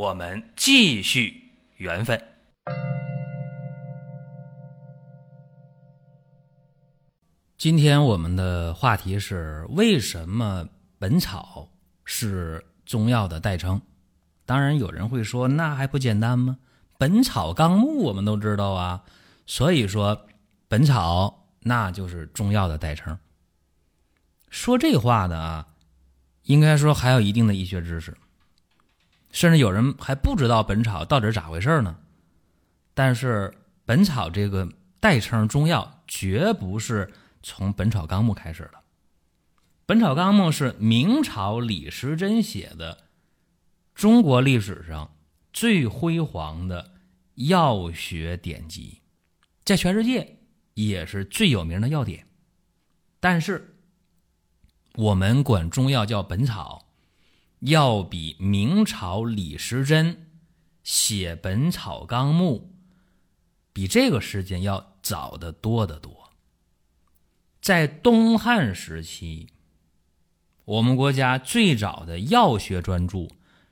我们继续缘分。今天我们的话题是为什么本草是中药的代称？当然，有人会说，那还不简单吗？《本草纲目》我们都知道啊，所以说本草那就是中药的代称。说这话的啊，应该说还有一定的医学知识，甚至有人还不知道本草到底是咋回事呢。但是本草这个代称中药，绝不是。从《本草纲目》开始的，《本草纲目》是明朝李时珍写的，中国历史上最辉煌的药学典籍，在全世界也是最有名的药典。但是，我们管中药叫本草，要比明朝李时珍写《本草纲目》比这个时间要早得多得多。在东汉时期，我们国家最早的药学专著《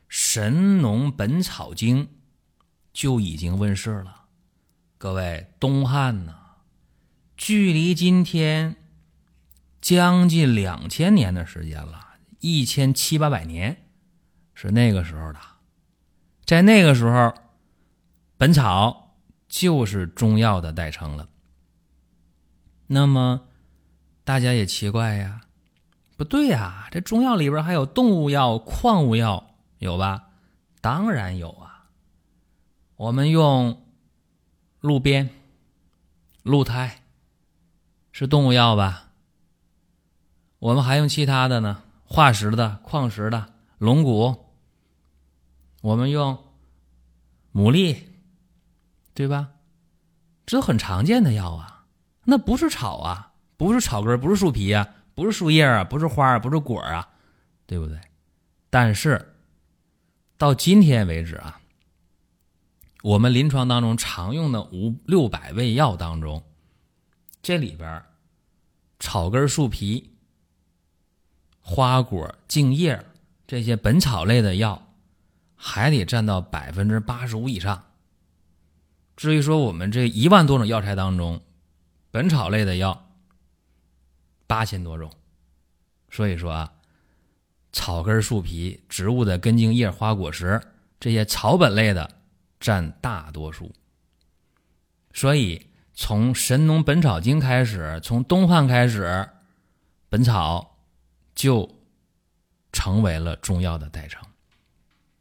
神农本草经》就已经问世了。各位，东汉呢，距离今天将近两千年的时间了，一千七八百年是那个时候的。在那个时候，本草就是中药的代称了。那么，大家也奇怪呀，不对呀，这中药里边还有动物药、矿物药，有吧？当然有啊。我们用鹿鞭、鹿胎是动物药吧？我们还用其他的呢，化石的、矿石的、龙骨。我们用牡蛎，对吧？这很常见的药啊，那不是草啊。不是草根，不是树皮啊，不是树叶啊，不是花，不是果啊，对不对？但是到今天为止啊，我们临床当中常用的五六百味药当中，这里边草根、树皮、花果、茎叶这些本草类的药，还得占到百分之八十五以上。至于说我们这一万多种药材当中，本草类的药。八千多种，所以说啊，草根、树皮、植物的根茎叶、花果实这些草本类的占大多数。所以从《神农本草经》开始，从东汉开始，本草就成为了中药的代称。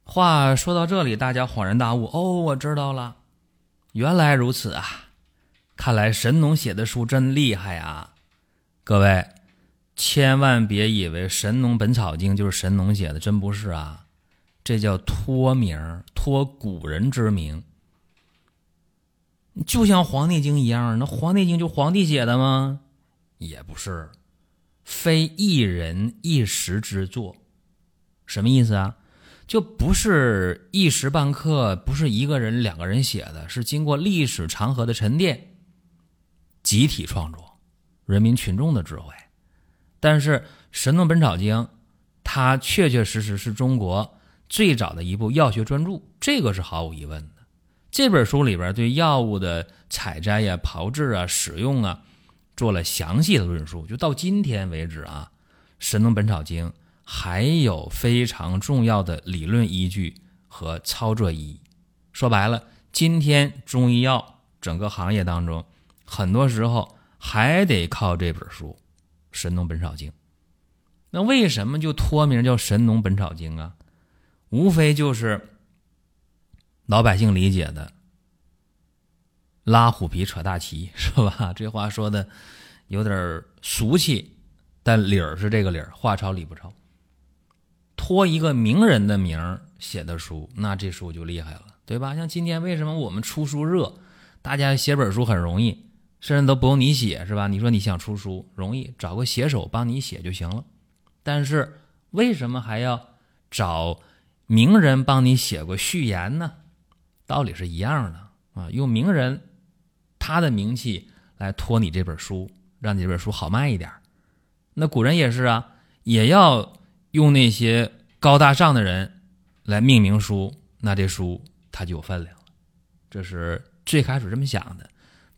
话说到这里，大家恍然大悟：哦，我知道了，原来如此啊！看来神农写的书真厉害啊！各位，千万别以为《神农本草经》就是神农写的，真不是啊！这叫托名，托古人之名。就像《黄帝经》一样，那《黄帝经》就皇帝写的吗？也不是，非一人一时之作。什么意思啊？就不是一时半刻，不是一个人、两个人写的，是经过历史长河的沉淀，集体创作。人民群众的智慧，但是《神农本草经》，它确确实实是中国最早的一部药学专著，这个是毫无疑问的。这本书里边对药物的采摘呀、炮制啊、使用啊，做了详细的论述。就到今天为止啊，《神农本草经》还有非常重要的理论依据和操作意义。说白了，今天中医药整个行业当中，很多时候。还得靠这本书《神农本草经》。那为什么就托名叫《神农本草经》啊？无非就是老百姓理解的“拉虎皮扯大旗”，是吧？这话说的有点俗气，但理儿是这个理儿，话糙理不糙。托一个名人的名写的书，那这书就厉害了。对吧？像今天为什么我们出书热，大家写本书很容易，甚至都不用你写，是吧？你说你想出书容易，找个写手帮你写就行了。但是为什么还要找名人帮你写个序言呢？道理是一样的啊，用名人他的名气来托你这本书，让你这本书好卖一点。那古人也是啊，也要用那些高大上的人来命名书，那这书。它就有分量了，这是最开始这么想的。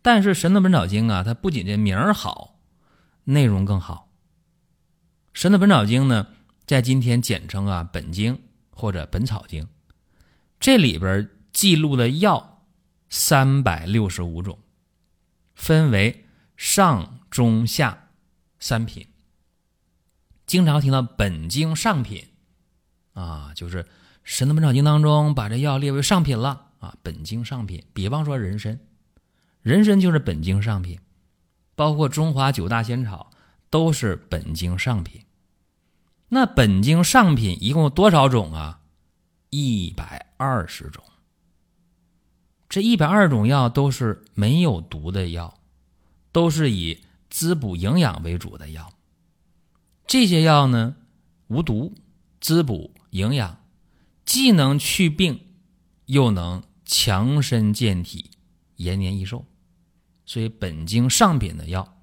但是《神农本草经》啊，它不仅这名儿好，内容更好。《神农本草经》呢，在今天简称啊《本经》或者《本草经》，这里边记录的药三百六十五种，分为上、中、下三品。经常听到“本经上品”，啊，就是。《神农本草经》当中把这药列为上品了啊，本经上品。比方说人参，人参就是本经上品，包括中华九大仙草都是本经上品。那本经上品一共有多少种啊？一百二十种。这一百二十种药都是没有毒的药，都是以滋补营养为主的药。这些药呢，无毒，滋补营养。既能去病，又能强身健体、延年益寿，所以本经上品的药，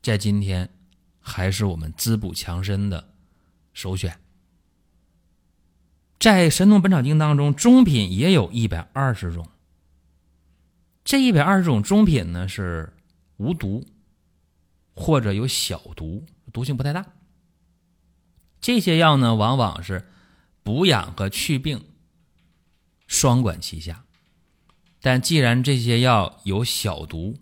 在今天还是我们滋补强身的首选。在《神农本草经》当中，中品也有一百二十种。这一百二十种中品呢，是无毒或者有小毒，毒性不太大。这些药呢，往往是。补养和祛病双管齐下，但既然这些药有小毒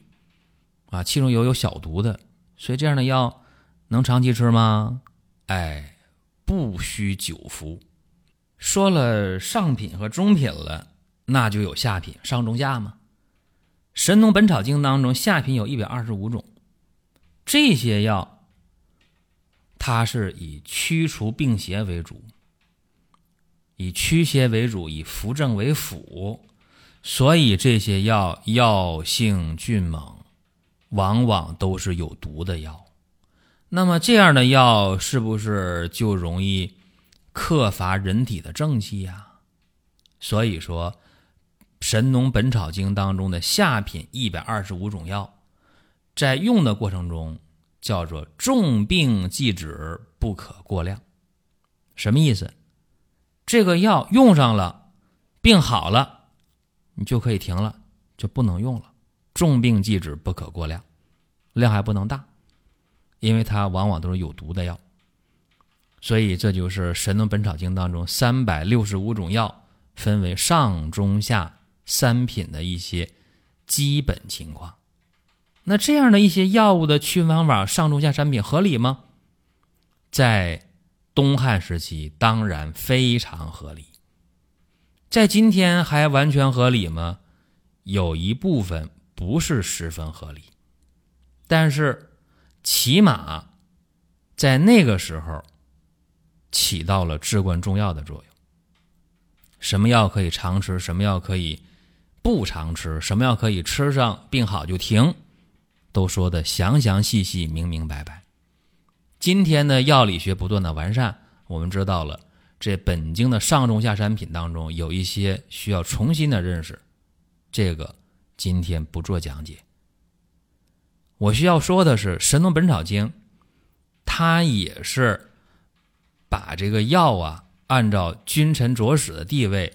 啊，其中有有小毒的，所以这样的药能长期吃吗？哎，不需久服。说了上品和中品了，那就有下品，上中下嘛。《神农本草经》当中下品有一百二十五种，这些药它是以驱除病邪为主。以驱邪为主，以扶正为辅，所以这些药药性峻猛，往往都是有毒的药。那么这样的药是不是就容易克伐人体的正气呀？所以说，《神农本草经》当中的下品一百二十五种药，在用的过程中叫做重病忌止，不可过量。什么意思？这个药用上了，病好了，你就可以停了，就不能用了。重病忌止，不可过量，量还不能大，因为它往往都是有毒的药。所以这就是《神农本草经》当中三百六十五种药分为上、中、下三品的一些基本情况。那这样的一些药物的区分方法，上、中、下三品合理吗？在。东汉时期当然非常合理，在今天还完全合理吗？有一部分不是十分合理，但是起码在那个时候起到了至关重要的作用。什么药可以常吃，什么药可以不常吃，什么药可以吃上病好就停，都说的详详细细、明明白白。今天的药理学不断的完善，我们知道了这本经的上中下三品当中有一些需要重新的认识，这个今天不做讲解。我需要说的是，《神农本草经》它也是把这个药啊按照君臣佐使的地位，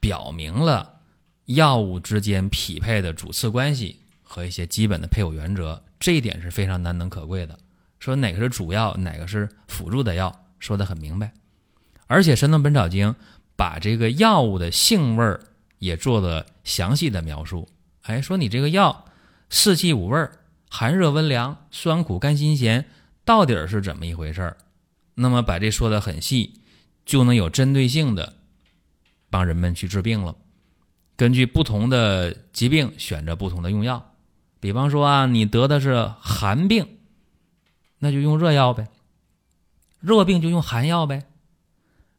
表明了药物之间匹配的主次关系和一些基本的配伍原则，这一点是非常难能可贵的。说哪个是主要，哪个是辅助的药，说的很明白。而且《神农本草经》把这个药物的性味儿也做了详细的描述。哎，说你这个药四气五味儿，寒热温凉，酸苦甘辛咸，到底是怎么一回事儿？那么把这说的很细，就能有针对性的帮人们去治病了。根据不同的疾病选择不同的用药。比方说啊，你得的是寒病。那就用热药呗，热病就用寒药呗，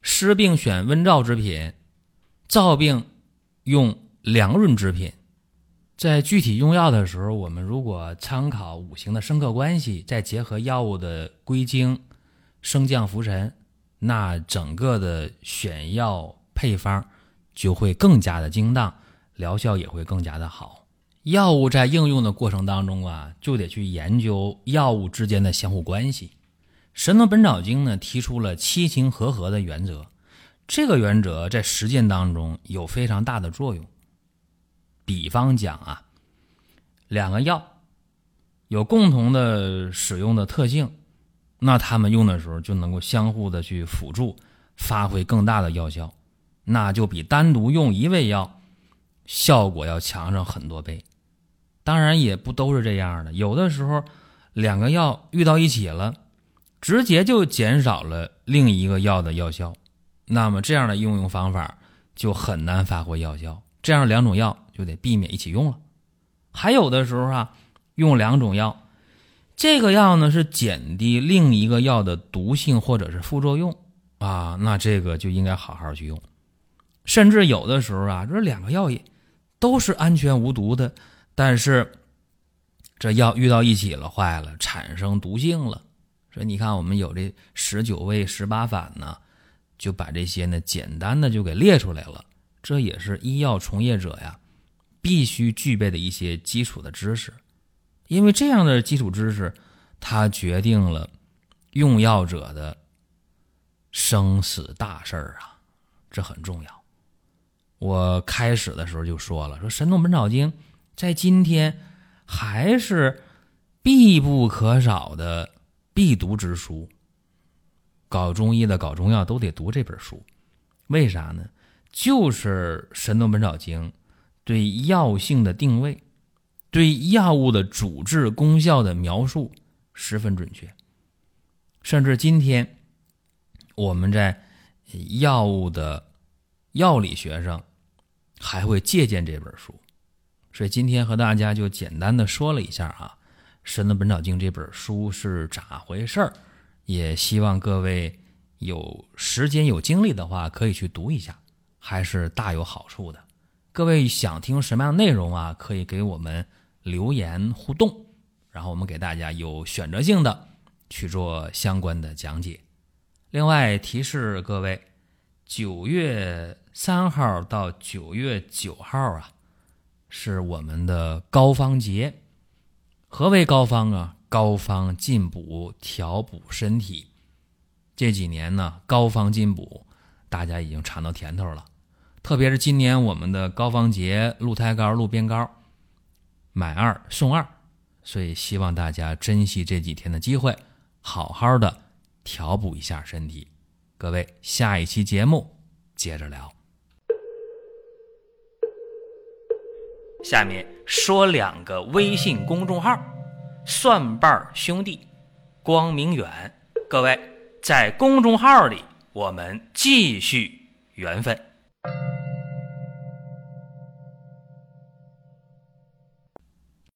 湿病选温燥之品，燥病用凉润之品。在具体用药的时候，我们如果参考五行的生克关系，再结合药物的归经、升降浮沉，那整个的选药配方就会更加的精当，疗效也会更加的好。药物在应用的过程当中啊，就得去研究药物之间的相互关系。《神农本草经》呢提出了七情和合的原则，这个原则在实践当中有非常大的作用。比方讲啊，两个药有共同的使用的特性，那他们用的时候就能够相互的去辅助，发挥更大的药效，那就比单独用一味药效果要强上很多倍。当然也不都是这样的，有的时候两个药遇到一起了，直接就减少了另一个药的药效，那么这样的应用方法就很难发挥药效。这样两种药就得避免一起用了。还有的时候啊，用两种药，这个药呢是减低另一个药的毒性或者是副作用啊，那这个就应该好好去用。甚至有的时候啊，这两个药也都是安全无毒的，但是这药遇到一起了，坏了，产生毒性了。所以你看，我们有这十九味十八反呢，就把这些呢简单的就给列出来了。这也是医药从业者呀必须具备的一些基础的知识，因为这样的基础知识，它决定了用药者的生死大事儿啊，这很重要。我开始的时候就说了，说《神农本草经》在今天还是必不可少的必读之书，搞中医的、搞中药都得读这本书，为啥呢？就是《神农本草经》对药性的定位，对药物的主治功效的描述十分准确。甚至今天我们在药物的药理学上还会借鉴这本书。所以今天和大家就简单的说了一下啊，《神农本草经》这本书是咋回事儿，也希望各位有时间有精力的话可以去读一下。还是大有好处的。各位想听什么样的内容啊？可以给我们留言互动，然后我们给大家有选择性的去做相关的讲解。另外提示各位，九月三号到九月九号啊，是我们的膏方节。何为膏方啊？膏方进补调补身体。这几年呢，膏方进补，大家已经尝到甜头了。特别是今年我们的膏方节鹿胎膏、鹿鞭膏买二送二，所以希望大家珍惜这几天的机会，好好的调补一下身体。各位，下一期节目接着聊。下面说两个微信公众号：蒜瓣兄弟、光明远。各位在公众号里，我们继续缘分。